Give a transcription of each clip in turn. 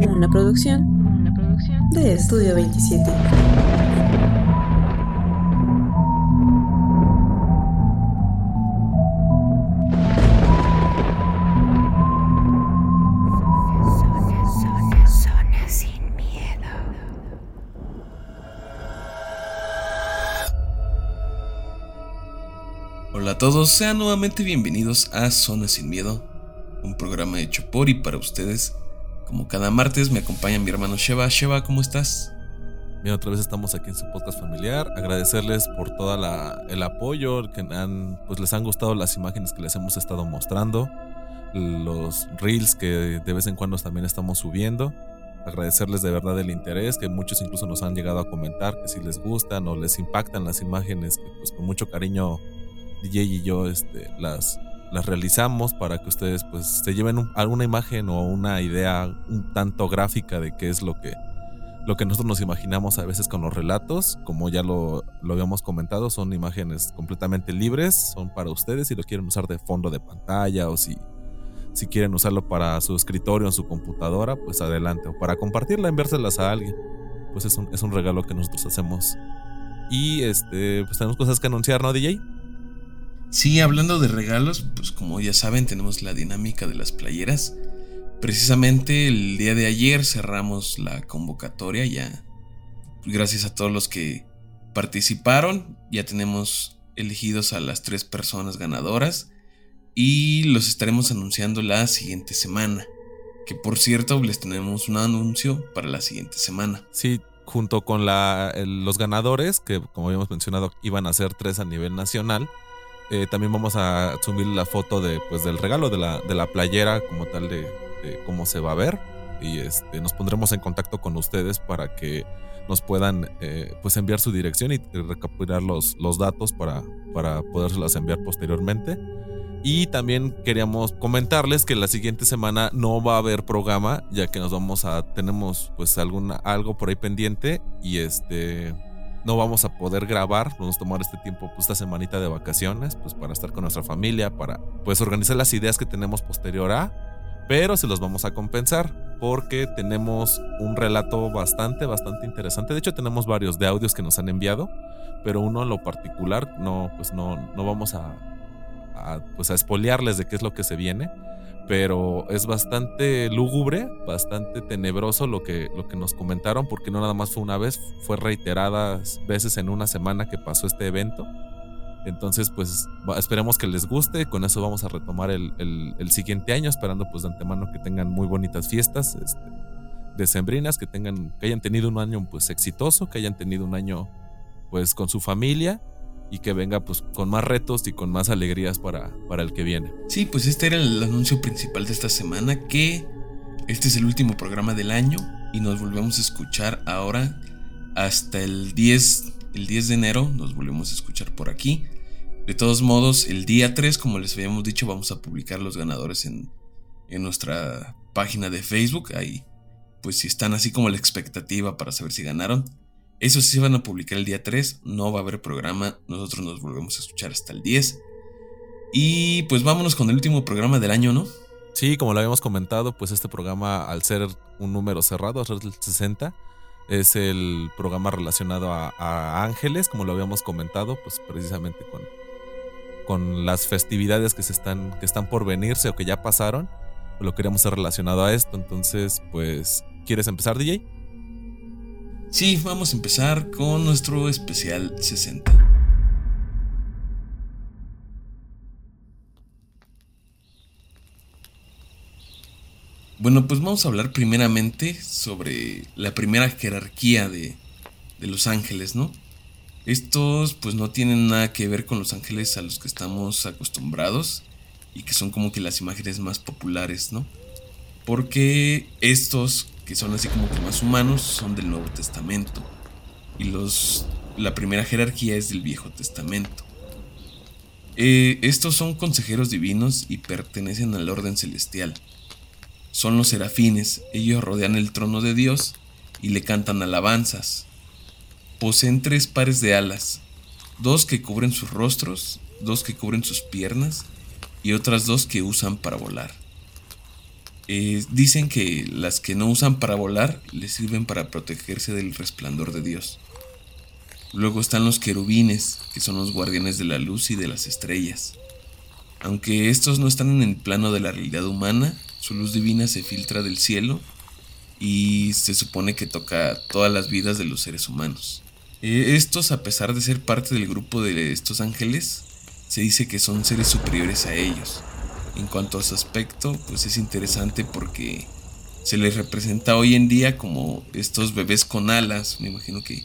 Una producción, de Estudio 27. Hola a todos, sean nuevamente bienvenidos a Zona Sin Miedo, un programa hecho por y para ustedes. Como cada martes me acompaña mi hermano Sheva. Sheva, ¿cómo estás? Bien, otra vez estamos aquí en su podcast familiar. Agradecerles por todo el apoyo, que han, pues les han gustado las imágenes que les hemos estado mostrando, los reels que de vez en cuando también estamos subiendo. Agradecerles de verdad el interés, que muchos incluso nos han llegado a comentar que si les gustan o les impactan las imágenes, que pues con mucho cariño DJ y yo este, las, las realizamos para que ustedes pues se lleven alguna imagen o una idea un tanto gráfica de qué es lo que, lo que nosotros nos imaginamos a veces con los relatos. Como ya lo, lo habíamos comentado, son imágenes completamente libres, son para ustedes si lo quieren usar de fondo de pantalla o si, si quieren usarlo para su escritorio en su computadora, pues adelante. O para compartirla, enviárselas a alguien. Pues es un, es un regalo que nosotros hacemos. Y este, pues tenemos cosas que anunciar, ¿no, DJ? Sí, hablando de regalos, pues como ya saben, tenemos la dinámica de las playeras. Precisamente el día de ayer cerramos la convocatoria ya. Gracias a todos los que participaron, ya tenemos elegidos a las tres personas ganadoras y los estaremos anunciando la siguiente semana. Que por cierto, les tenemos un anuncio para la siguiente semana. Sí, junto con la, los ganadores, que como habíamos mencionado, iban a ser tres a nivel nacional eh, también vamos a subir la foto de, pues, del regalo de la, de la playera como tal de, cómo se va a ver. Y este, nos pondremos en contacto con ustedes para que nos puedan eh, pues enviar su dirección y recapitular los, los datos para, para podérselas enviar posteriormente. Y también queríamos comentarles que la siguiente semana no va a haber programa, ya que nos vamos a, tenemos pues alguna, algo por ahí pendiente y este no vamos a poder grabar, vamos a tomar este tiempo, pues esta semanita de vacaciones, pues para estar con nuestra familia, para pues organizar las ideas que tenemos posterior a, pero se los vamos a compensar porque tenemos un relato bastante, bastante interesante. De hecho, tenemos varios de audios que nos han enviado, pero uno en lo particular no, pues no, no vamos a, a pues a espolearles de qué es lo que se viene pero es bastante lúgubre, bastante tenebroso lo que, lo que nos comentaron, porque no nada más fue una vez, fue reiteradas veces en una semana que pasó este evento. Entonces, pues esperemos que les guste. Con eso vamos a retomar el, siguiente año, esperando pues de antemano que tengan muy bonitas fiestas este, decembrinas, que tengan, que hayan tenido un año pues exitoso, que hayan tenido un año pues con su familia y que venga pues con más retos y con más alegrías para, para el que viene. Sí, pues este era el anuncio principal de esta semana, que este es el último programa del año y nos volvemos a escuchar ahora hasta el 10, el 10 de enero, nos volvemos a escuchar por aquí. De todos modos, el día 3, como les habíamos dicho, vamos a publicar los ganadores en, en nuestra página de Facebook. Ahí, pues si están así como la expectativa para saber si ganaron, eso sí se van a publicar el día 3, no va a haber programa, nosotros nos volvemos a escuchar hasta el 10. Y pues vámonos con el último programa del año, ¿no? Sí, como lo habíamos comentado, pues este programa al ser un número cerrado, ser el 60, es el programa relacionado a, ángeles, como lo habíamos comentado, pues precisamente con, con las festividades que se están, que están por venirse o que ya pasaron, lo queríamos hacer relacionado a esto. Entonces, pues, ¿quieres empezar, DJ? Sí, vamos a empezar con nuestro especial 60. Bueno, pues vamos a hablar primeramente sobre la primera jerarquía de, de, los ángeles, ¿no? Estos pues no tienen nada que ver con los ángeles a los que estamos acostumbrados y que son como que las imágenes más populares, ¿no? Porque estos que son así como que más humanos, son del Nuevo Testamento. Y los, la primera jerarquía es del Viejo Testamento. Eh, estos son consejeros divinos y pertenecen al orden celestial. Son los serafines, ellos rodean el trono de Dios y le cantan alabanzas. Poseen tres pares de alas, dos que cubren sus rostros, dos que cubren sus piernas y otras dos que usan para volar. Eh, dicen que las que no usan para volar les sirven para protegerse del resplandor de Dios. Luego están los querubines, que son los guardianes de la luz y de las estrellas. Aunque estos no están en el plano de la realidad humana, su luz divina se filtra del cielo y se supone que toca todas las vidas de los seres humanos. Eh, estos, a pesar de ser parte del grupo de estos ángeles, se dice que son seres superiores a ellos. En cuanto a su aspecto, pues es interesante porque se les representa hoy en día como estos bebés con alas. Me imagino que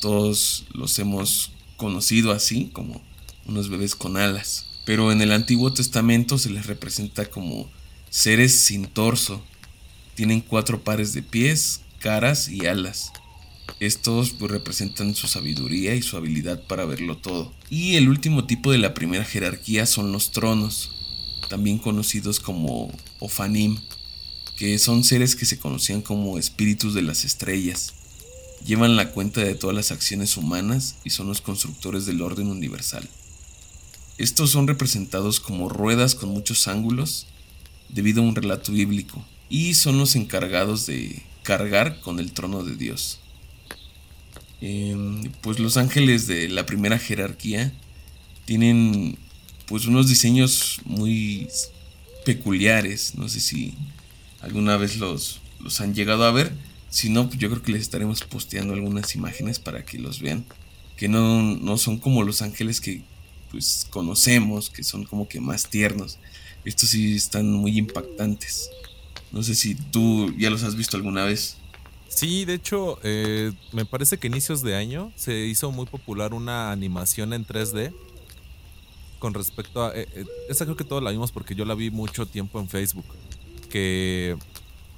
todos los hemos conocido así, como unos bebés con alas. Pero en el Antiguo Testamento se les representa como seres sin torso. Tienen cuatro pares de pies, caras y alas. Estos pues, representan su sabiduría y su habilidad para verlo todo. Y el último tipo de la primera jerarquía son los tronos, también conocidos como Ofanim, que son seres que se conocían como espíritus de las estrellas. Llevan la cuenta de todas las acciones humanas y son los constructores del orden universal. Estos son representados como ruedas con muchos ángulos debido a un relato bíblico y son los encargados de cargar con el trono de Dios. Em, pues los ángeles de la primera jerarquía tienen pues unos diseños muy peculiares. No sé si alguna vez los, los han llegado a ver. Si no, pues yo creo que les estaremos posteando algunas imágenes para que los vean. Que no, no son como los ángeles que pues conocemos, que son como que más tiernos. Estos sí están muy impactantes. No sé si tú ya los has visto alguna vez. Sí, de hecho, eh, me parece que inicios de año se hizo muy popular una animación en 3D con respecto a... Eh, eh, esa creo que todos la vimos porque yo la vi mucho tiempo en Facebook. Que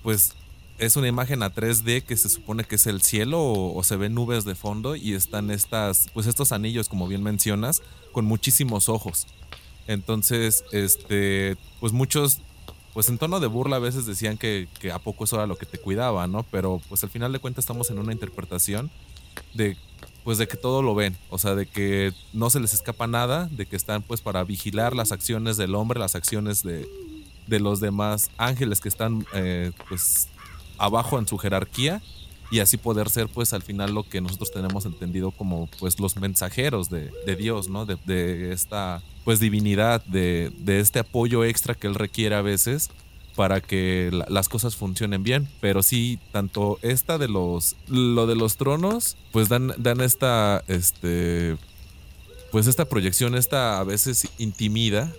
pues es una imagen a 3D que se supone que es el cielo o, se ven nubes de fondo y están estas, pues estos anillos, como bien mencionas, con muchísimos ojos. Entonces, este, pues muchos, pues en tono de burla a veces decían que, que a poco eso era lo que te cuidaba, ¿no? Pero pues al final de cuentas estamos en una interpretación de pues de que todo lo ven, o sea, de que no se les escapa nada, de que están pues para vigilar las acciones del hombre, las acciones de, de los demás ángeles que están eh, pues abajo en su jerarquía y así poder ser pues al final lo que nosotros tenemos entendido como pues los mensajeros de, Dios, ¿no? De, esta pues divinidad, de, de, este apoyo extra que él requiere a veces para que las cosas funcionen bien. Pero sí, tanto esta de los, lo de los tronos, pues dan, dan esta, este, pues esta proyección, esta a veces intimida.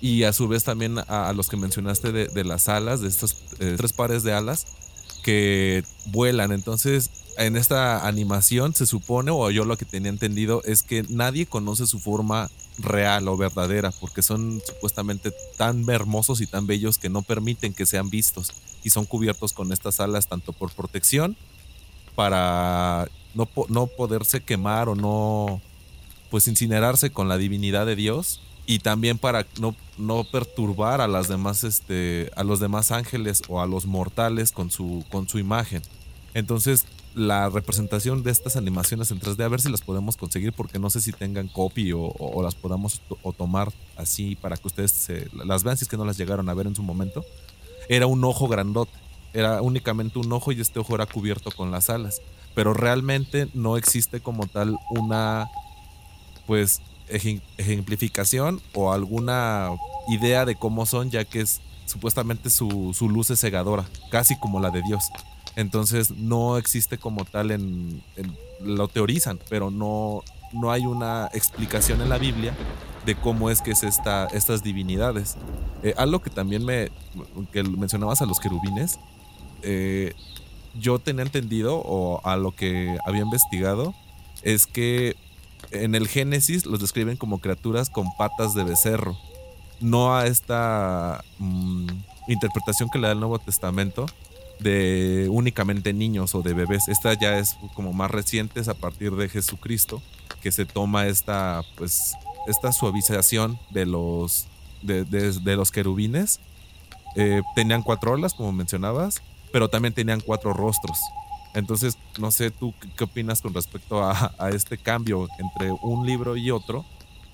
Y a su vez también a, los que mencionaste de, las alas, de estos eh, tres pares de alas, que vuelan. Entonces, en esta animación se supone, o yo lo que tenía entendido, es que nadie conoce su forma real o verdadera, porque son supuestamente tan hermosos y tan bellos que no permiten que sean vistos y son cubiertos con estas alas tanto por protección para no, no poderse quemar o no pues incinerarse con la divinidad de Dios y también para no, no perturbar a las demás este a los demás ángeles o a los mortales con su con su imagen. Entonces, la representación de estas animaciones en 3D, a ver si las podemos conseguir, porque no sé si tengan copy o, las podamos o tomar así para que ustedes las vean, si es que no las llegaron a ver en su momento. Era un ojo grandote, era únicamente un ojo y este ojo era cubierto con las alas, pero realmente no existe como tal una, pues, ejemplificación o alguna idea de cómo son, ya que es supuestamente su, su luz es cegadora, casi como la de Dios. Entonces no existe como tal en, lo teorizan, pero no, no hay una explicación en la Biblia de cómo es que es esta, estas divinidades. Eh, algo que también me que mencionabas a los querubines, eh, yo tenía entendido o a lo que había investigado es que en el Génesis los describen como criaturas con patas de becerro, no a esta mm, interpretación que le da el Nuevo Testamento de únicamente niños o de bebés. Esta ya es como más reciente, es a partir de Jesucristo, que se toma esta, pues, esta suavización de los, de, los querubines. Eh, tenían cuatro olas, como mencionabas, pero también tenían cuatro rostros. Entonces, no sé tú qué opinas con respecto a, a este cambio entre un libro y otro,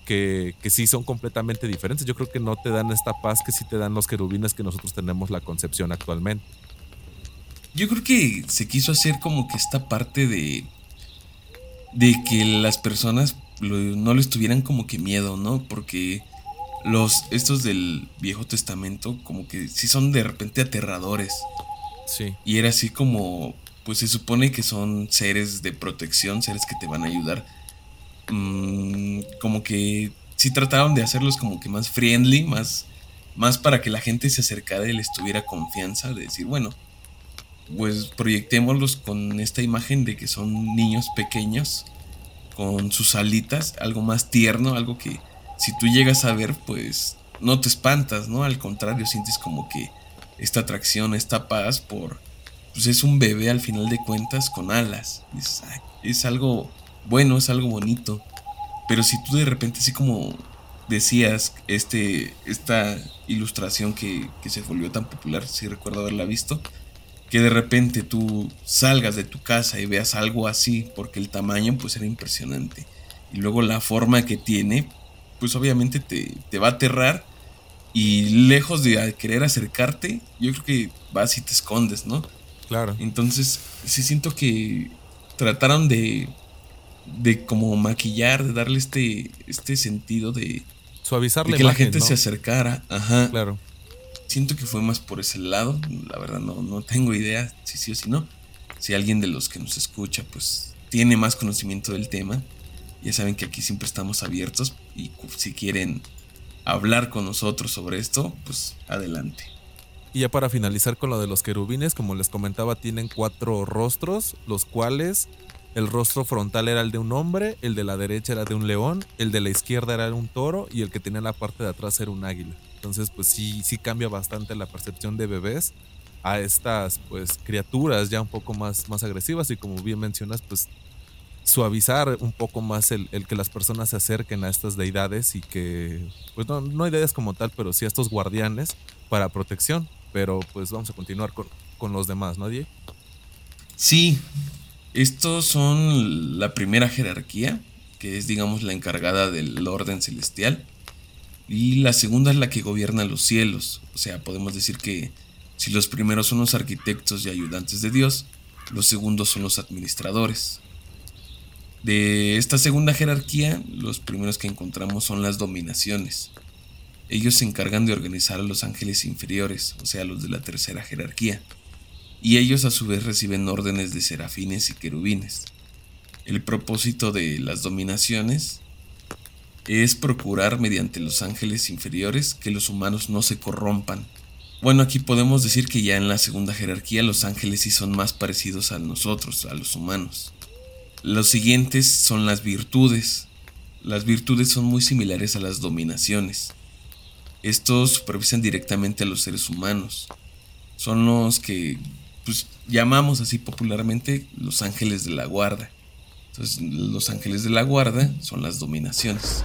que, que, sí son completamente diferentes. Yo creo que no te dan esta paz que sí te dan los querubines que nosotros tenemos la concepción actualmente. Yo creo que se quiso hacer como que esta parte de. de que las personas no les tuvieran como que miedo, ¿no? Porque los. estos del Viejo Testamento, como que sí son de repente aterradores. Sí. Y era así como. Pues se supone que son seres de protección, seres que te van a ayudar. Mmm, como que sí trataron de hacerlos como que más friendly, más, más para que la gente se acercara y les tuviera confianza, de decir, bueno, pues proyectémoslos con esta imagen de que son niños pequeños, con sus alitas, algo más tierno, algo que si tú llegas a ver, pues no te espantas, ¿no? Al contrario, sientes como que esta atracción, esta paz por, pues es un bebé al final de cuentas con alas. es algo bueno, es algo bonito. Pero si tú de repente así como decías, este, esta ilustración que, que se volvió tan popular, si recuerdo haberla visto, que de repente tú salgas de tu casa y veas algo así, porque el tamaño pues era impresionante. Y luego la forma que tiene, pues obviamente te, te va a aterrar. Y lejos de querer acercarte, yo creo que vas y te escondes, ¿no? Claro. Entonces, sí siento que trataron de, de como maquillar, de darle este, este sentido de... Suavizarle de que la gente se acercara. Ajá. Claro siento que fue más por ese lado. La verdad no, no tengo idea si sí o si no. Si alguien de los que nos escucha pues tiene más conocimiento del tema, ya saben que aquí siempre estamos abiertos y si quieren hablar con nosotros sobre esto, pues adelante. Y ya para finalizar con lo de los querubines, como les comentaba, tienen cuatro rostros, los cuales el rostro frontal era el de un hombre, el de la derecha era de un león, el de la izquierda era un toro y el que tenía la parte de atrás era un águila. Entonces, pues sí, sí cambia bastante la percepción de bebés a estas pues criaturas ya un poco más, más agresivas y como bien mencionas, pues suavizar un poco más el, que las personas se acerquen a estas deidades y que, pues no, no hay deidades como tal, pero sí a estos guardianes para protección. Pero pues vamos a continuar con, con los demás, ¿no, Diego? Sí, estos son la primera jerarquía, que es digamos la encargada del orden celestial. Y la segunda es la que gobierna los cielos. O sea, podemos decir que si los primeros son los arquitectos y ayudantes de Dios, los segundos son los administradores. De esta segunda jerarquía, los primeros que encontramos son las dominaciones. Ellos se encargan de organizar a los ángeles inferiores, o sea, los de la tercera jerarquía. Y ellos a su vez reciben órdenes de serafines y querubines. El propósito de las dominaciones es procurar mediante los ángeles inferiores que los humanos no se corrompan. Bueno, aquí podemos decir que ya en la segunda jerarquía los ángeles sí son más parecidos a nosotros, a los humanos. Los siguientes son las virtudes. Las virtudes son muy similares a las dominaciones. Estos supervisan directamente a los seres humanos. Son los que pues, llamamos así popularmente los ángeles de la guarda. Entonces, los ángeles de la guarda son las dominaciones.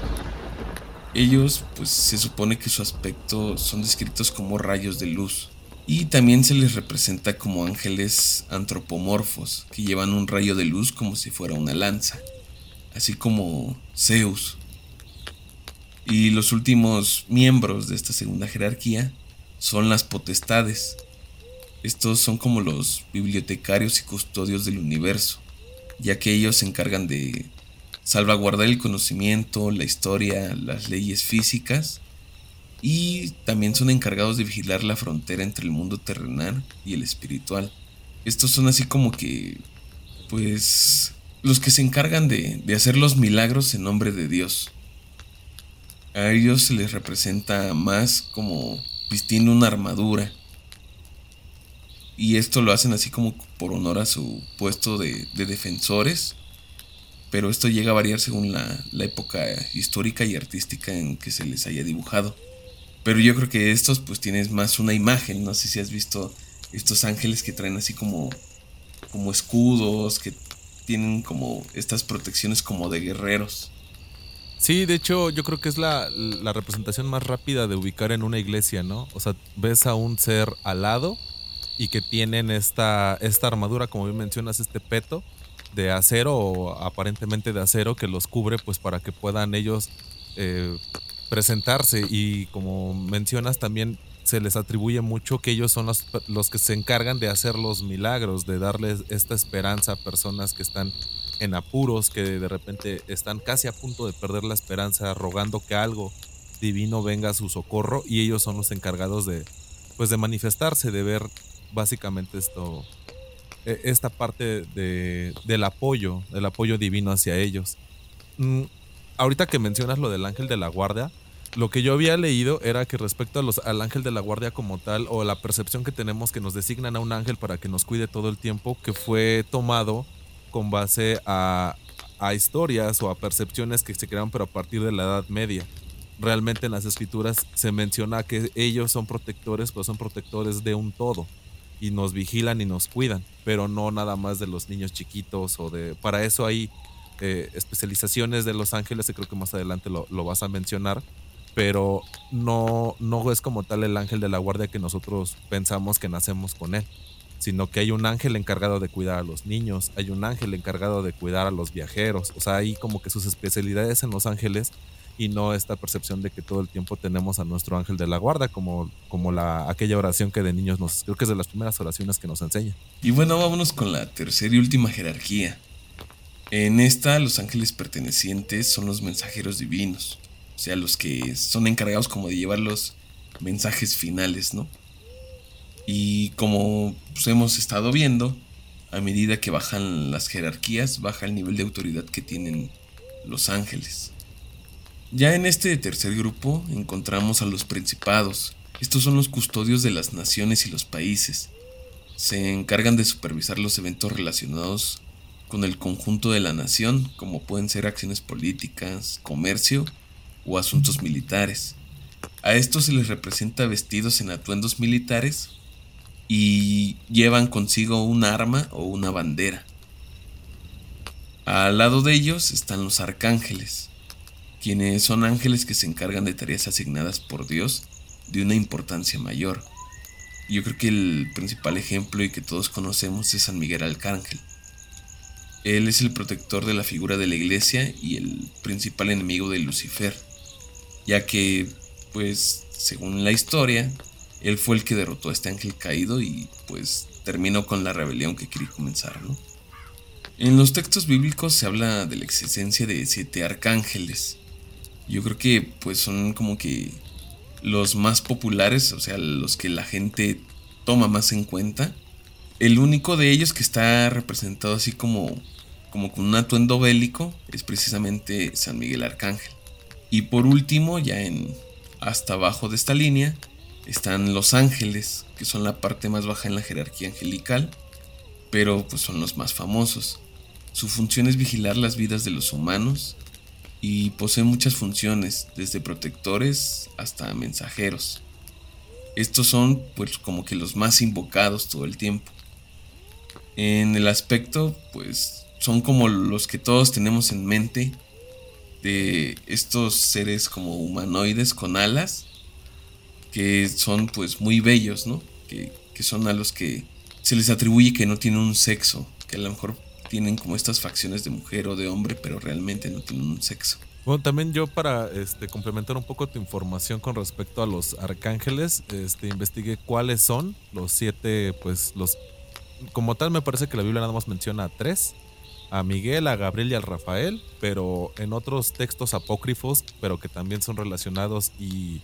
Ellos, pues se supone que su aspecto son descritos como rayos de luz. Y también se les representa como ángeles antropomorfos, que llevan un rayo de luz como si fuera una lanza, así como Zeus. Y los últimos miembros de esta segunda jerarquía son las potestades. Estos son como los bibliotecarios y custodios del universo ya que ellos se encargan de salvaguardar el conocimiento, la historia, las leyes físicas y también son encargados de vigilar la frontera entre el mundo terrenal y el espiritual. Estos son así como que, pues, los que se encargan de, de hacer los milagros en nombre de Dios. A ellos se les representa más como vistiendo una armadura y esto lo hacen así como por honor a su puesto de, defensores. Pero esto llega a variar según la, época histórica y artística en que se les haya dibujado. Pero yo creo que estos pues tienes más una imagen. No sé si has visto estos ángeles que traen así como, como escudos, que tienen como estas protecciones como de guerreros. Sí, de hecho yo creo que es la, la representación más rápida de ubicar en una iglesia, ¿no? O sea, ves a un ser alado y que tienen esta, esta armadura, como bien mencionas, este peto de acero o aparentemente de acero que los cubre pues para que puedan ellos eh, presentarse. Y como mencionas también se les atribuye mucho que ellos son los, los, que se encargan de hacer los milagros, de darles esta esperanza a personas que están en apuros, que de repente están casi a punto de perder la esperanza, rogando que algo divino venga a su socorro y ellos son los encargados de pues de manifestarse, de ver básicamente esto e, esta parte de, del apoyo, del apoyo divino hacia ellos. Mm, ahorita que mencionas lo del ángel de la guardia, lo que yo había leído era que respecto a los, al ángel de la guardia como tal, o la percepción que tenemos que nos designan a un ángel para que nos cuide todo el tiempo, que fue tomado con base a, a historias o a percepciones que se crean pero a partir de la Edad Media. Realmente en las escrituras se menciona que ellos son protectores, pero son protectores de un todo y nos vigilan y nos cuidan, pero no nada más de los niños chiquitos o de... Para eso hay eh, especializaciones de los ángeles, que creo que más adelante lo, lo, vas a mencionar, pero no, no es como tal el ángel de la guardia que nosotros pensamos que nacemos con él, sino que hay un ángel encargado de cuidar a los niños, hay un ángel encargado de cuidar a los viajeros, o sea, hay como que sus especialidades en los ángeles y no esta percepción de que todo el tiempo tenemos a nuestro ángel de la guarda, como, como la, aquella oración que de niños nos, creo que es de las primeras oraciones que nos enseña. Y bueno, vámonos con la tercera y última jerarquía. En esta, los ángeles pertenecientes son los mensajeros divinos, o sea, los que son encargados como de llevar los mensajes finales, ¿no? Y como pues, hemos estado viendo, a medida que bajan las jerarquías, baja el nivel de autoridad que tienen los ángeles. Ya en este tercer grupo encontramos a los principados. Estos son los custodios de las naciones y los países. Se encargan de supervisar los eventos relacionados con el conjunto de la nación, como pueden ser acciones políticas, comercio o asuntos militares. A estos se les representa vestidos en atuendos militares y llevan consigo un arma o una bandera. Al lado de ellos están los arcángeles quienes son ángeles que se encargan de tareas asignadas por Dios de una importancia mayor. Yo creo que el principal ejemplo y que todos conocemos es San Miguel Arcángel. Él es el protector de la figura de la iglesia y el principal enemigo de Lucifer, ya que, pues, según la historia, él fue el que derrotó a este ángel caído y, pues, terminó con la rebelión que quería comenzar, ¿no? En los textos bíblicos se habla de la existencia de siete arcángeles, yo creo que pues son como que los más populares, o sea, los que la gente toma más en cuenta. El único de ellos que está representado así como, como con un atuendo bélico es precisamente San Miguel Arcángel. Y por último, ya en hasta abajo de esta línea, están los ángeles, que son la parte más baja en la jerarquía angelical, pero pues son los más famosos. Su función es vigilar las vidas de los humanos y posee muchas funciones, desde protectores hasta mensajeros. Estos son pues como que los más invocados todo el tiempo. En el aspecto pues son como los que todos tenemos en mente de estos seres como humanoides con alas que son pues muy bellos, ¿no? Que, que son a los que se les atribuye que no tienen un sexo, que a lo mejor tienen como estas facciones de mujer o de hombre, pero realmente no tienen un sexo. Bueno, también yo para este, complementar un poco tu información con respecto a los arcángeles, este, investigué cuáles son los siete, pues los... Como tal me parece que la Biblia nada más menciona a tres, a Miguel, a Gabriel y al Rafael, pero en otros textos apócrifos, pero que también son relacionados y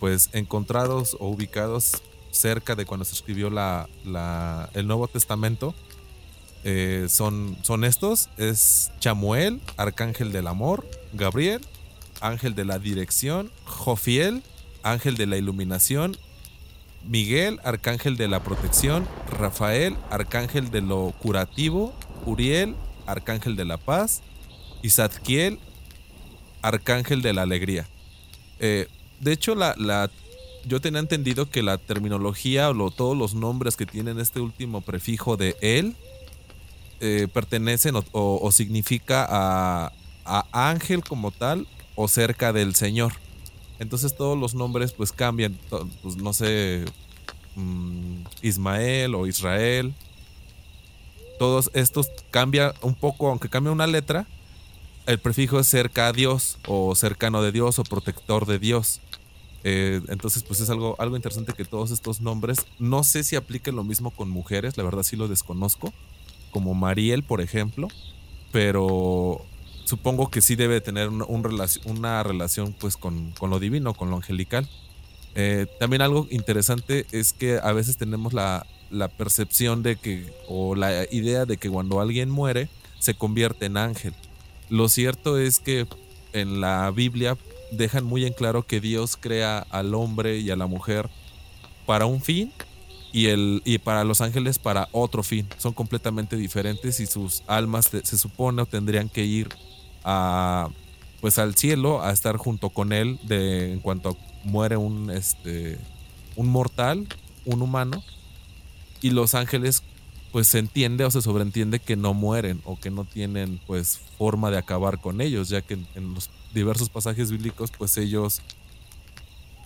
pues encontrados o ubicados cerca de cuando se escribió la, el Nuevo Testamento, eh, son, son estos, es Chamuel, Arcángel del Amor, Gabriel, Ángel de la Dirección, Jofiel, Ángel de la Iluminación, Miguel, Arcángel de la Protección, Rafael, Arcángel de lo Curativo, Uriel, Arcángel de la Paz, y Zadkiel, Arcángel de la Alegría. Eh, de hecho, la, la, yo tenía entendido que la terminología o todos los nombres que tienen este último prefijo de él eh, pertenecen o, significa a, ángel como tal o cerca del Señor. Entonces todos los nombres pues cambian, pues no sé, mm, Ismael o Israel. Todos estos cambia un poco, aunque cambia una letra, el prefijo es cerca a Dios o cercano de Dios o protector de Dios. Eh, entonces, pues es algo, algo interesante que todos estos nombres, no sé si apliquen lo mismo con mujeres, la verdad sí lo desconozco, como Mariel, por ejemplo, pero supongo que sí debe tener una relación pues con, lo divino, con lo angelical. Eh, también algo interesante es que a veces tenemos la, la percepción de que, o la idea de que cuando alguien muere, se convierte en ángel. Lo cierto es que en la Biblia dejan muy en claro que Dios crea al hombre y a la mujer para un fin y, el, y para los ángeles para otro fin. Son completamente diferentes y sus almas se supone tendrían que ir a, pues al cielo a estar junto con él de, en cuanto muere un, este, un mortal, un humano. Y los ángeles pues se entiende o se sobreentiende que no mueren o que no tienen pues forma de acabar con ellos, ya que en los diversos pasajes bíblicos, pues ellos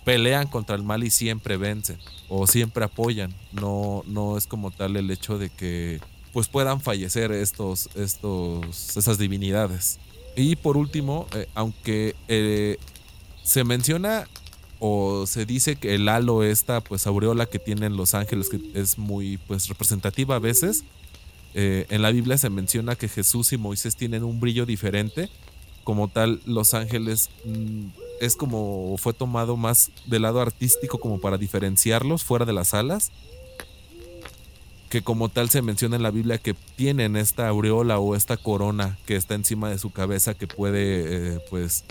pelean contra el mal y siempre vencen o siempre apoyan. No, no es como tal el hecho de que pues puedan fallecer estos, estos, esas divinidades. Y por último, eh, aunque eh, se menciona o se dice que el halo, esta pues aureola que tienen los ángeles, que es muy pues representativa a veces, eh, en la Biblia se menciona que Jesús y Moisés tienen un brillo diferente como tal Los Ángeles mm, es como fue tomado más del lado artístico como para diferenciarlos fuera de las alas que como tal se menciona en la Biblia que tienen esta aureola o esta corona que está encima de su cabeza que puede eh, pues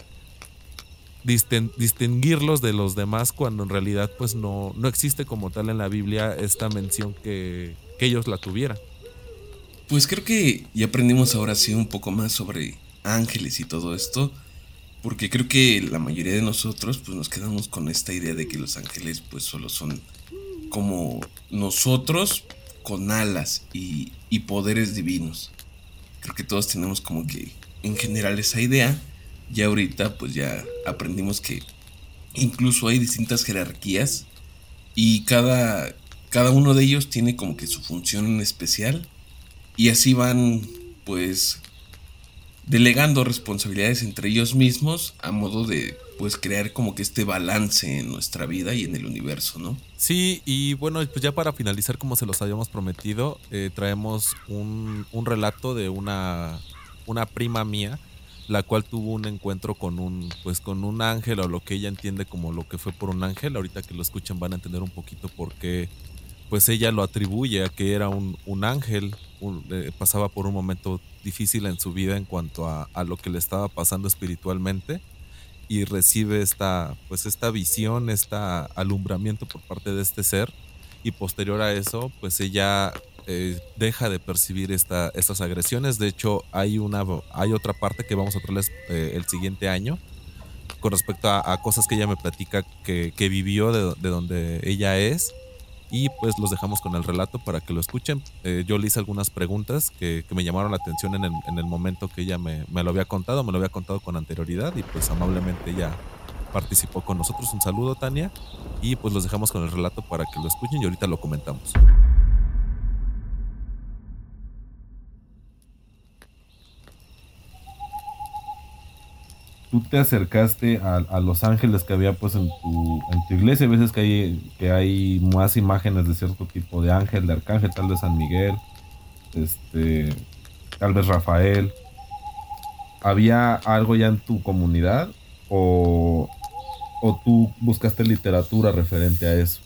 distinguirlos de los demás cuando en realidad pues no, no existe como tal en la Biblia esta mención que, que ellos la tuvieran. Pues creo que ya aprendimos ahora sí un poco más sobre ángeles y todo esto, porque creo que la mayoría de nosotros pues nos quedamos con esta idea de que los ángeles pues solo son como nosotros con alas y, y poderes divinos. Creo que todos tenemos como que en general esa idea. Ya ahorita pues ya aprendimos que incluso hay distintas jerarquías y cada, cada uno de ellos tiene como que su función en especial y así van pues delegando responsabilidades entre ellos mismos a modo de pues crear como que este balance en nuestra vida y en el universo, ¿no? Sí, y bueno, pues ya para finalizar, como se los habíamos prometido, eh, traemos un, un, relato de una, una prima mía, la cual tuvo un encuentro con un, pues con un ángel, o lo que ella entiende como lo que fue por un ángel. Ahorita que lo escuchen van a entender un poquito por qué pues ella lo atribuye a que era un, un ángel, eh, pasaba por un momento difícil en su vida en cuanto a, lo que le estaba pasando espiritualmente y recibe esta, pues esta visión, este alumbramiento por parte de este ser y posterior a eso, pues ella eh, deja de percibir esta, estas agresiones. De hecho, hay, una, hay otra parte que vamos a traerles eh, el siguiente año con respecto a, cosas que ella me platica que, vivió de donde ella es y pues los dejamos con el relato para que lo escuchen. Eh, yo le hice algunas preguntas que, me llamaron la atención en el, momento que ella me, lo había contado, me lo había contado con anterioridad y pues amablemente ella participó con nosotros. Un saludo Tania y pues los dejamos con el relato para que lo escuchen y ahorita lo comentamos. Tú te acercaste a, los ángeles que había pues en tu, iglesia, a veces que hay, que hay más imágenes de cierto tipo de ángel, de arcángel, tal vez San Miguel, este, tal vez Rafael. ¿Había algo ya en tu comunidad o, o tú buscaste literatura referente a eso?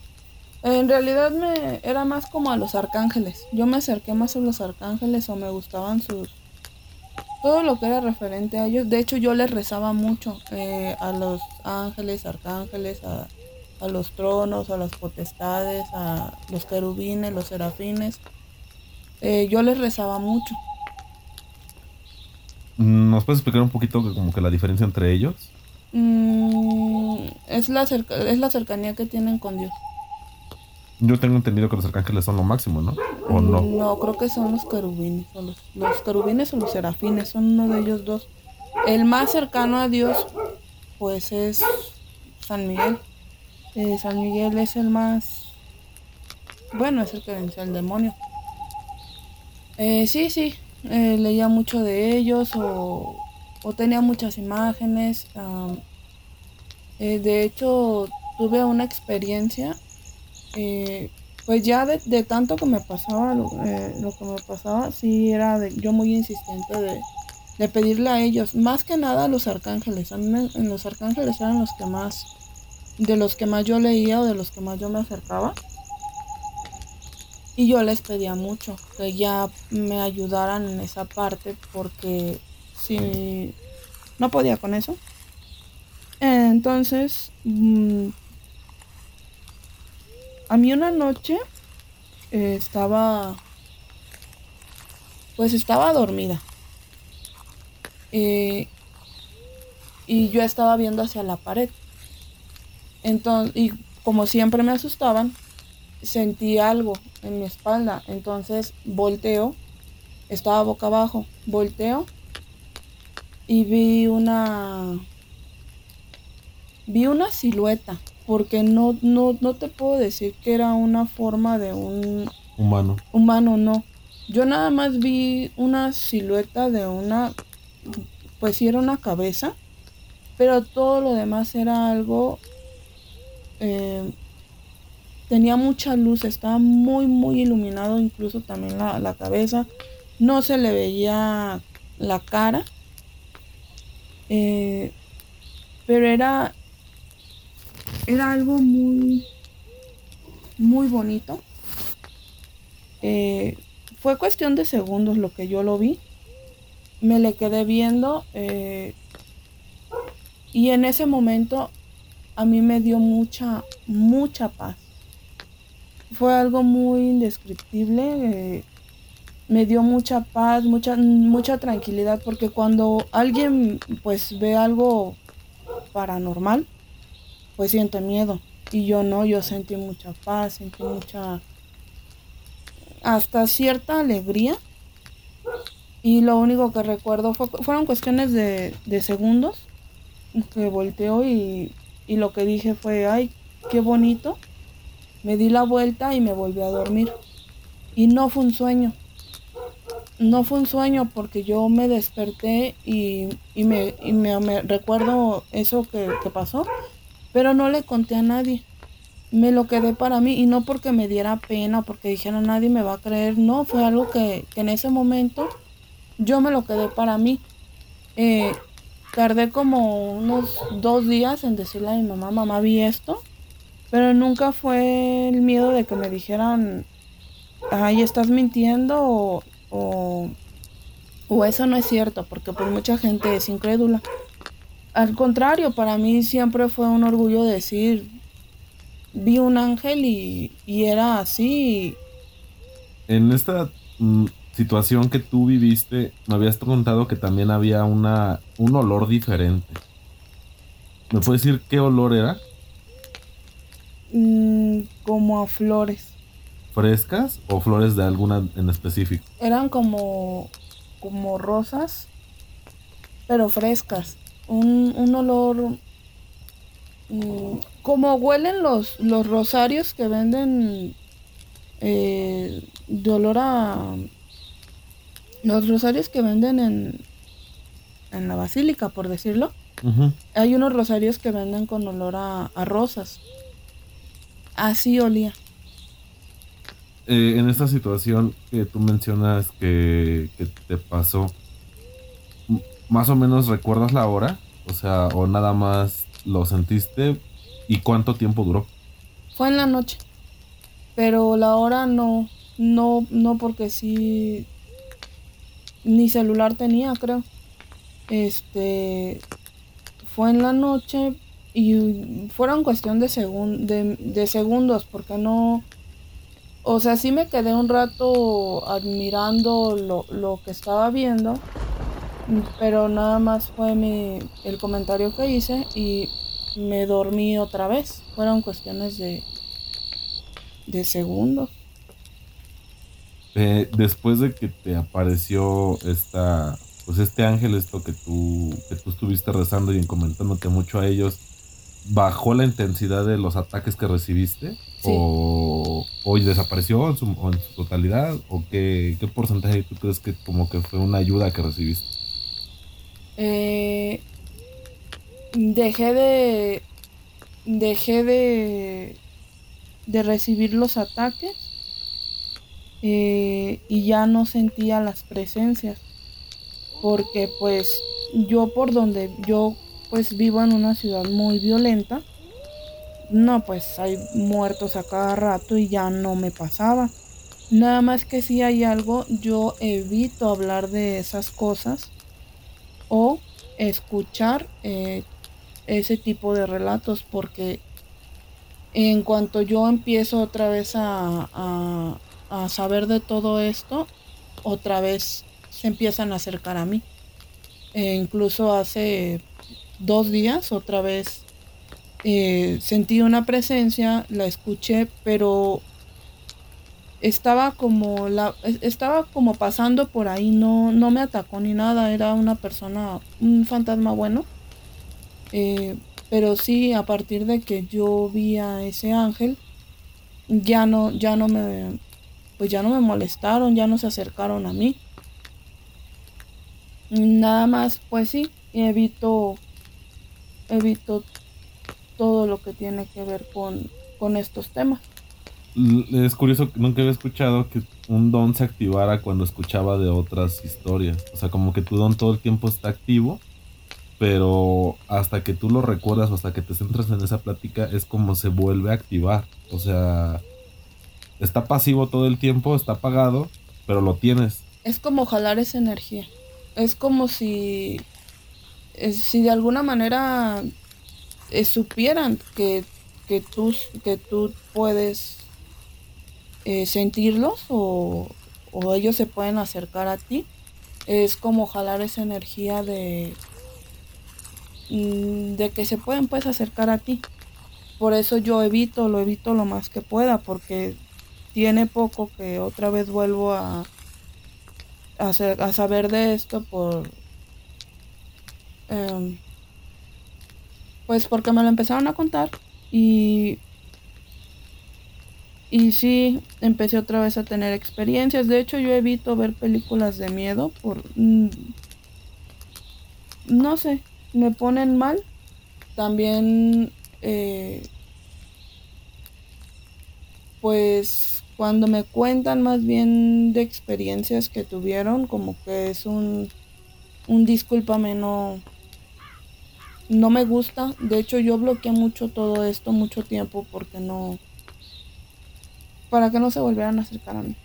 En realidad me era más como a los arcángeles. Yo me acerqué más a los arcángeles o me gustaban sus todo lo que era referente a ellos. De hecho, yo les rezaba mucho eh, a los ángeles, arcángeles, a, los tronos, a las potestades, a los querubines, los serafines. Eh, yo les rezaba mucho. ¿Nos puedes explicar un poquito como que la diferencia entre ellos? Mm, es, la es la cercanía que tienen con Dios. Yo tengo entendido que los arcángeles son lo máximo, ¿no? ¿O no? No, creo que son los querubines. los, los querubines o los serafines, son uno de ellos dos. El más cercano a Dios, pues es San Miguel. Eh, San Miguel es el más. Bueno, es el que vence al demonio. Eh, sí, sí. Eh, leía mucho de ellos o o tenía muchas imágenes. Eh, de hecho, tuve una experiencia, eh, pues ya de, tanto que me pasaba lo, eh, que me pasaba, sí era yo muy insistente de, de, pedirle a ellos, más que nada a los arcángeles. A mí en los arcángeles eran los que más, de los que más yo leía o de los que más yo me acercaba. Y yo les pedía mucho que ya me ayudaran en esa parte porque si no podía con eso. Entonces, mm, a mí una noche eh, estaba, pues estaba dormida. Eh, y yo estaba viendo hacia la pared. Entonces, y como siempre me asustaban, sentí algo en mi espalda. Entonces volteo, estaba boca abajo, volteo y vi una vi una silueta porque no no no te puedo decir que era una forma de un humano. humano no. Yo nada más vi una silueta de una pues sí era una cabeza pero todo lo demás era algo eh, tenía mucha luz estaba muy muy iluminado incluso también la, la cabeza. No se le veía la cara eh, pero era, era algo muy, muy bonito. Eh, fue cuestión de segundos lo que yo lo vi. Me le quedé viendo eh, y en ese momento a mí me dio mucha, mucha paz. Fue algo muy indescriptible me dio mucha paz, mucha, mucha tranquilidad, porque cuando alguien pues ve algo paranormal, pues siente miedo. Y yo no, yo sentí mucha paz, sentí mucha, hasta cierta alegría. Y lo único que recuerdo fueron cuestiones de, de segundos que volteó y, y lo que dije fue, ay, qué bonito. Me di la vuelta y me volví a dormir. Y no fue un sueño, no fue un sueño porque yo me desperté y, me, me, recuerdo eso que, pasó, pero no le conté a nadie. Me lo quedé para mí y no porque me diera pena, porque dijera nadie me va a creer, no, fue algo que, en ese momento yo me lo quedé para mí. Eh, tardé como unos dos días en decirle a mi mamá, mamá vi esto, pero nunca fue el miedo de que me dijeran, ay, estás mintiendo o o, eso no es cierto, porque pues mucha gente es incrédula. Al contrario, para mí siempre fue un orgullo decir, vi un ángel y, era así. En esta mm, situación que tú viviste, me habías contado que también había una, un olor diferente. ¿Me puedes decir qué olor era? Mm, como a flores frescas o flores de alguna en específico? Eran como, como rosas, pero frescas. Un, un olor mm, como huelen los, los rosarios que venden eh, de olor a los rosarios que venden en, en la basílica, por decirlo. Hay unos rosarios que venden con olor a, a rosas. Así olía. Eh, en esta situación que tú mencionas que, te pasó, ¿más o menos recuerdas la hora? O sea, o nada más lo sentiste y cuánto tiempo duró? Fue en la noche, pero la hora no, no, no porque sí, ni celular tenía, creo. Este, fue en la noche y fueron cuestión de, de, de segundos, porque no, o sea, sí me quedé un rato admirando lo, que estaba viendo, pero nada más fue mi, el comentario que hice y me dormí otra vez. Fueron cuestiones de, de segundos. Eh, después de que te apareció esta, pues este ángel, esto que tú, que tú estuviste rezando y comentándote mucho a ellos, ¿bajó la intensidad de los ataques que recibiste? O, desapareció en su, totalidad? ¿O qué, porcentaje tú crees que como que fue una ayuda que recibiste? Eh, dejé de dejé de de recibir los ataques eh, y ya no sentía las presencias porque pues yo por donde yo pues vivo en una ciudad muy violenta no pues hay muertos a cada rato y ya no me pasaba. Nada más que si hay algo yo evito hablar de esas cosas o escuchar eh, ese tipo de relatos porque en cuanto yo empiezo otra vez a, saber de todo esto, otra vez se empiezan a acercar a mí. E incluso hace dos días otra vez eh, sentí una presencia, la escuché, pero estaba como la estaba como pasando por ahí, no, no me atacó ni nada, era una persona, un fantasma bueno. Eh, pero sí, a partir de que yo vi a ese ángel, ya no, ya no me, pues ya no me molestaron, ya no se acercaron a mí. Nada más, pues sí, evito, evito todo lo que tiene que ver con, con estos temas. Es curioso, nunca había escuchado que un don se activara cuando escuchaba de otras historias. O sea, como que tu don todo el tiempo está activo pero hasta que tú lo recuerdas o hasta que te centras en esa plática es como se vuelve a activar. O sea, está pasivo todo el tiempo, está apagado, pero lo tienes. Es como jalar esa energía. Es como si, si de alguna manera eh, supieran que, que, tú, que tú puedes eh, sentirlos o, o ellos se pueden acercar a ti. Es como jalar esa energía de de que se pueden pues acercar a ti. Por eso yo evito, lo evito lo más que pueda, porque tiene poco que otra vez vuelvo a, a, a saber de esto por... Em, pues porque me lo empezaron a contar y... Y sí, empecé otra vez a tener experiencias. De hecho, yo evito ver películas de miedo por... Mm, no sé, me ponen mal. También, eh, pues cuando me cuentan más bien de experiencias que tuvieron, como que es un, un discúlpame, no, no me gusta. De hecho, yo bloqueé mucho todo esto, mucho tiempo, porque no, para que no se volvieran a acercar a mí.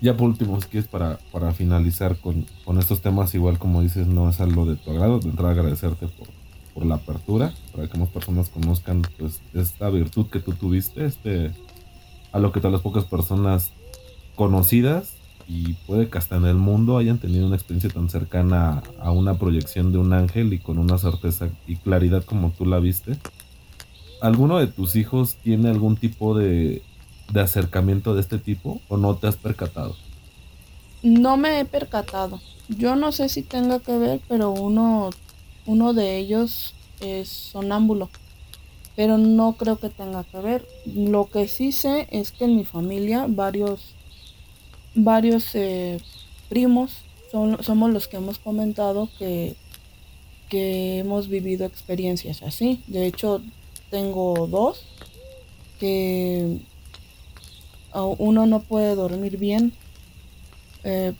Ya por último, si quieres para, para finalizar con, estos temas, igual como dices, no es algo de tu agrado, de entrar a agradecerte por, por la apertura, para que más personas conozcan pues esta virtud que tú tuviste, este, a lo que todas las pocas personas conocidas y puede que hasta en el mundo hayan tenido una experiencia tan cercana a una proyección de un ángel y con una certeza y claridad como tú la viste. ¿Alguno de tus hijos tiene algún tipo de de acercamiento de este tipo o no te has percatado? No me he percatado. Yo no sé si tenga que ver, pero uno, uno de ellos es sonámbulo. Pero no creo que tenga que ver. Lo que sí sé es que en mi familia varios, varios eh, primos son, somos los que hemos comentado que, que hemos vivido experiencias así. De hecho, tengo dos que uno no puede dormir bien. Eh,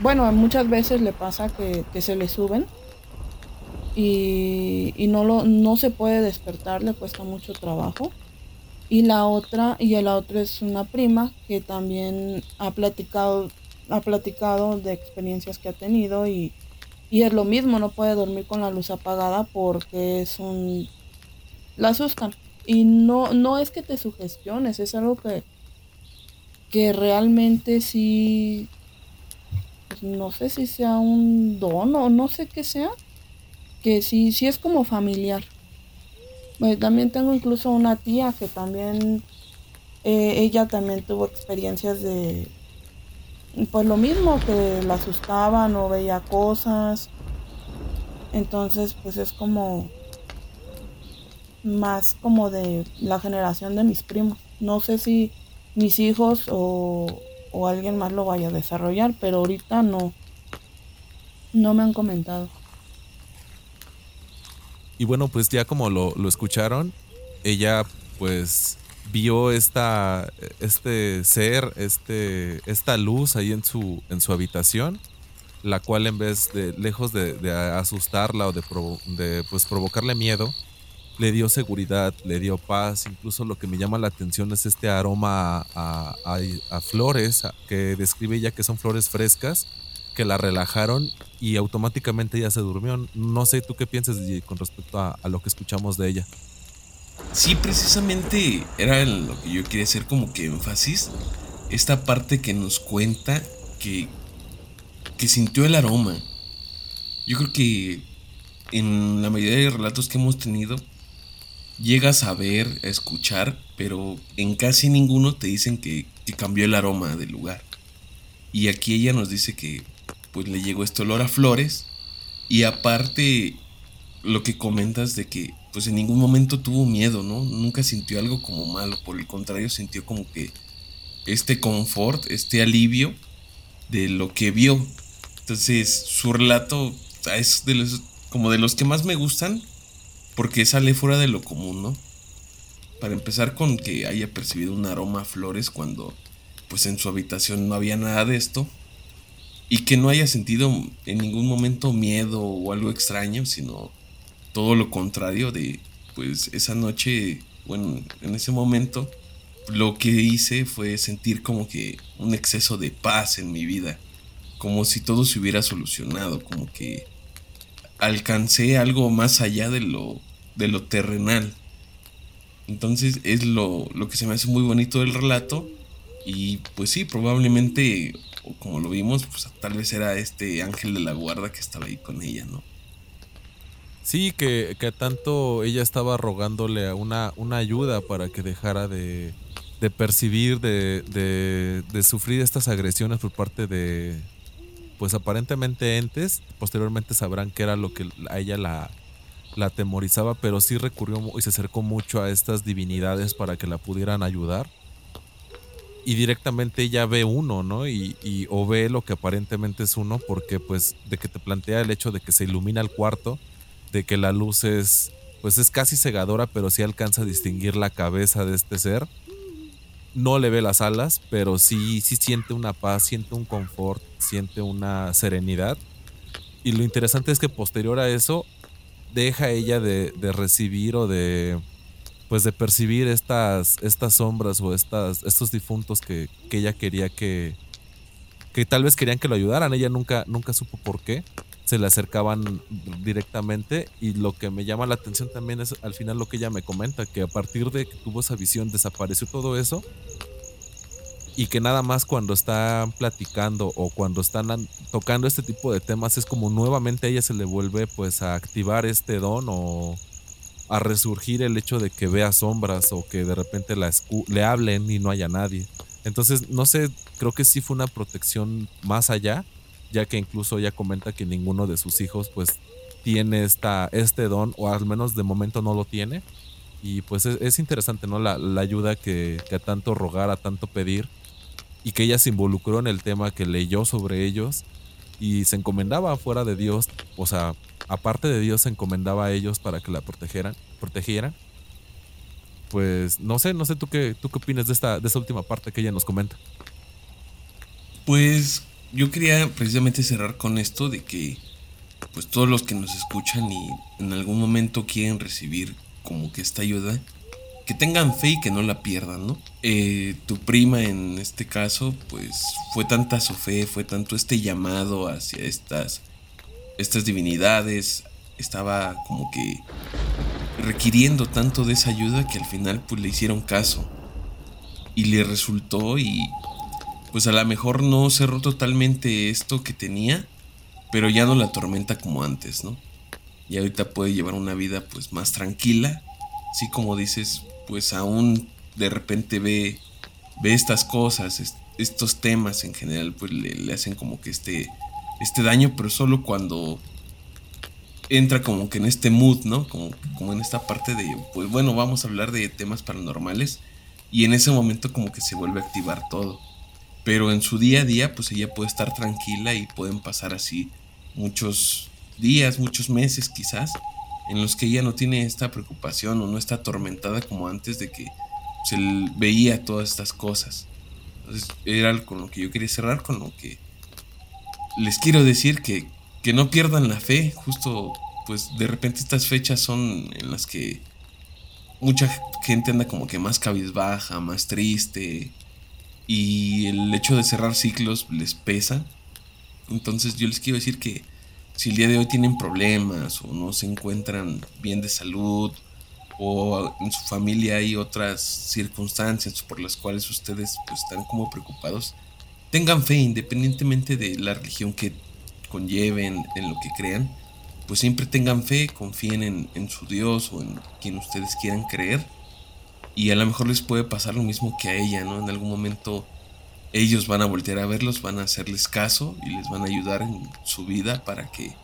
bueno, muchas veces le pasa que, se le suben y, no, lo, no se puede despertar, le cuesta mucho trabajo. Y la otra, y el otro es una prima que también ha platicado, ha platicado de experiencias que ha tenido y, y es lo mismo, no puede dormir con la luz apagada porque es un... la asustan. Y no, no es que te sugestiones, es algo que, que realmente sí, pues no sé si sea un don o no sé qué sea, que sí, sí es como familiar. Pues también tengo incluso una tía que también, eh, ella también tuvo experiencias de, pues lo mismo, que la asustaban o veía cosas. Entonces, pues es como más como de la generación de mis primos. No sé si mis hijos o, alguien más lo vaya a desarrollar, pero ahorita no, no me han comentado. Y bueno, pues ya como lo, lo escucharon, ella pues vio esta, este ser, este, esta luz ahí en su, en su habitación, la cual en vez de, lejos de, asustarla o de, de pues, provocarle miedo, le dio seguridad, le dio paz, incluso lo que me llama la atención es este aroma a, flores, que describe ella que son flores frescas, que la relajaron y automáticamente ella se durmió. No sé tú qué piensas con respecto a, a lo que escuchamos de ella. Sí, precisamente era lo que yo quería hacer como que énfasis. Esta parte que nos cuenta que, que sintió el aroma. Yo creo que en la mayoría de relatos que hemos tenido, llegas a ver, a escuchar, pero en casi ninguno te dicen que, cambió el aroma del lugar. Y aquí ella nos dice que pues le llegó este olor a flores y aparte lo que comentas de que pues en ningún momento tuvo miedo, ¿no? Nunca sintió algo como malo, por el contrario sintió como que este confort, este alivio de lo que vio. Entonces su relato es de los, como de los que más me gustan porque sale fuera de lo común, ¿no? Para empezar con que haya percibido un aroma a flores cuando pues en su habitación no había nada de esto y que no haya sentido en ningún momento miedo o algo extraño, sino todo lo contrario de, pues esa noche, bueno, en ese momento, lo que hice fue sentir como que un exceso de paz en mi vida, como si todo se hubiera solucionado, como que alcancé algo más allá de lo, de lo terrenal. Entonces es lo, lo que se me hace muy bonito del relato. Y pues sí, probablemente, como lo vimos, pues tal vez era este ángel de la guarda que estaba ahí con ella, ¿no? Sí, que, que tanto ella estaba rogándole una, una ayuda para que dejara de, de percibir, de, de, de, sufrir estas agresiones por parte de, pues aparentemente entes. Posteriormente sabrán qué era lo que a ella la, la atemorizaba, pero sí recurrió y se acercó mucho a estas divinidades para que la pudieran ayudar. Y directamente ella ve uno, ¿no? Y, y, o ve lo que aparentemente es uno, porque pues de que te plantea el hecho de que se ilumina el cuarto de que la luz es, pues es casi cegadora, pero sí alcanza a distinguir la cabeza de este ser. No le ve las alas, pero sí, sí siente una paz, siente un confort, siente una serenidad. Y lo interesante es que posterior a eso, deja ella de, de recibir o de, pues de percibir estas, estas sombras o estas, estos difuntos que, que ella quería que, que tal vez querían que lo ayudaran. Ella nunca, nunca supo por qué se le acercaban directamente y lo que me llama la atención también es al final lo que ella me comenta, que a partir de que tuvo esa visión desapareció todo eso y que nada más cuando están platicando o cuando están tocando este tipo de temas es como nuevamente a ella se le vuelve pues a activar este don o a resurgir el hecho de que vea sombras o que de repente la le hablen y no haya nadie. Entonces, no sé, creo que sí fue una protección más allá ya que incluso ella comenta que ninguno de sus hijos pues tiene esta, este don, o al menos de momento no lo tiene. Y pues es, interesante, ¿no? La, ayuda que, a tanto rogar, a tanto pedir, y que ella se involucró en el tema, que leyó sobre ellos y se encomendaba fuera de Dios, o sea, aparte de Dios se encomendaba a ellos para que la protegieran, protegieran. Pues no sé, no sé tú qué, tú qué opinas de esta, de esta última parte que ella nos comenta. Pues yo quería precisamente cerrar con esto de que pues todos los que nos escuchan y en algún momento quieren recibir como que esta ayuda, que tengan fe y que no la pierdan, ¿no? Eh, tu prima en este caso, pues fue tanta su fe, fue tanto este llamado hacia estas, estas divinidades, estaba como que requiriendo tanto de esa ayuda que al final pues le hicieron caso y le resultó y pues a lo mejor no cerró totalmente esto que tenía, pero ya no la atormenta como antes, ¿no? Y ahorita puede llevar una vida pues más tranquila, así como dices, pues aún de repente ve, ve estas cosas, estos temas en general, pues le, hacen como que este, este daño, pero solo cuando entra como que en este mood, ¿no? Como, como en esta parte de, pues bueno, vamos a hablar de temas paranormales y en ese momento como que se vuelve a activar todo pero en su día a día pues ella puede estar tranquila y pueden pasar así muchos días, muchos meses quizás, en los que ella no tiene esta preocupación o no está atormentada como antes de que se veía todas estas cosas. Entonces era con lo que yo quería cerrar, con lo que les quiero decir que, que no pierdan la fe, justo pues de repente estas fechas son en las que mucha gente anda como que más cabizbaja, más triste y el hecho de cerrar ciclos les pesa. Entonces yo les quiero decir que si el día de hoy tienen problemas o no se encuentran bien de salud o en su familia hay otras circunstancias por las cuales ustedes pues, están como preocupados, tengan fe independientemente de la religión que conlleven, en lo que crean, pues siempre tengan fe, confíen en, en su Dios o en quien ustedes quieran creer y a lo mejor les puede pasar lo mismo que a ella, ¿no? En algún momento ellos van a voltear a verlos, van a hacerles caso y les van a ayudar en su vida para que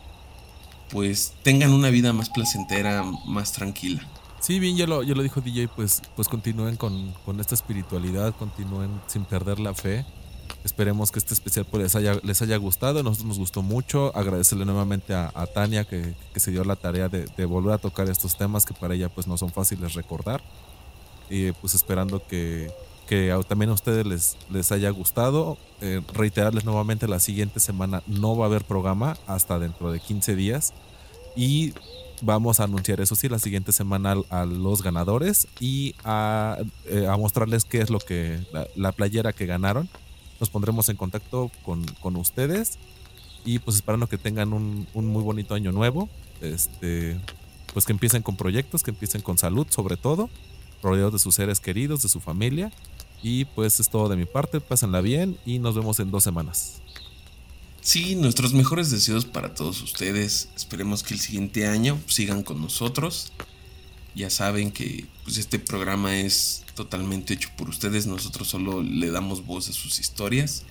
pues tengan una vida más placentera, más tranquila. Sí, bien, ya lo, ya lo dijo DJ, pues, pues continúen con, esta espiritualidad, continúen sin perder la fe. Esperemos que este especial pues, les, haya, les haya gustado, a nosotros nos gustó mucho. Agradecerle nuevamente a, Tania que, se dio la tarea de, de, volver a tocar estos temas que para ella pues no son fáciles recordar. Y pues esperando que, que también a ustedes les, les haya gustado. Eh, reiterarles nuevamente, la siguiente semana no va a haber programa hasta dentro de 15 días. Y vamos a anunciar, eso sí, la siguiente semana a, los ganadores y a, eh, a, mostrarles qué es lo que, la, playera que ganaron. Nos pondremos en contacto con, con ustedes y pues esperando que tengan un, un, muy bonito año nuevo. Este, pues que empiecen con proyectos, que empiecen con salud sobre todo, rodeados de sus seres queridos, de su familia y pues es todo de mi parte, pásenla bien y nos vemos en dos semanas. Sí, nuestros mejores deseos para todos ustedes. Esperemos que el siguiente año sigan con nosotros. Ya saben que pues, este programa es totalmente hecho por ustedes. Nosotros solo le damos voz a sus historias.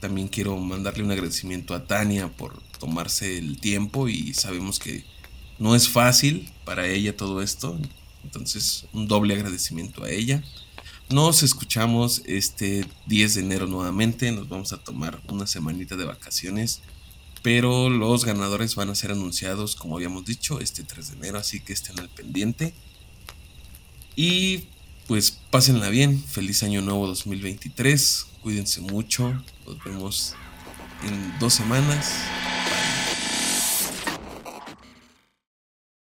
También quiero mandarle un agradecimiento a Tania por tomarse el tiempo y sabemos que no es fácil para ella todo esto. Entonces, un doble agradecimiento a ella. Nos escuchamos este 10 de enero nuevamente. Nos vamos a tomar una semanita de vacaciones. Pero los ganadores van a ser anunciados, como habíamos dicho, este 3 de enero. Así que estén al pendiente. Y pues pásenla bien. Feliz año nuevo 2023. Cuídense mucho. Nos vemos en dos semanas.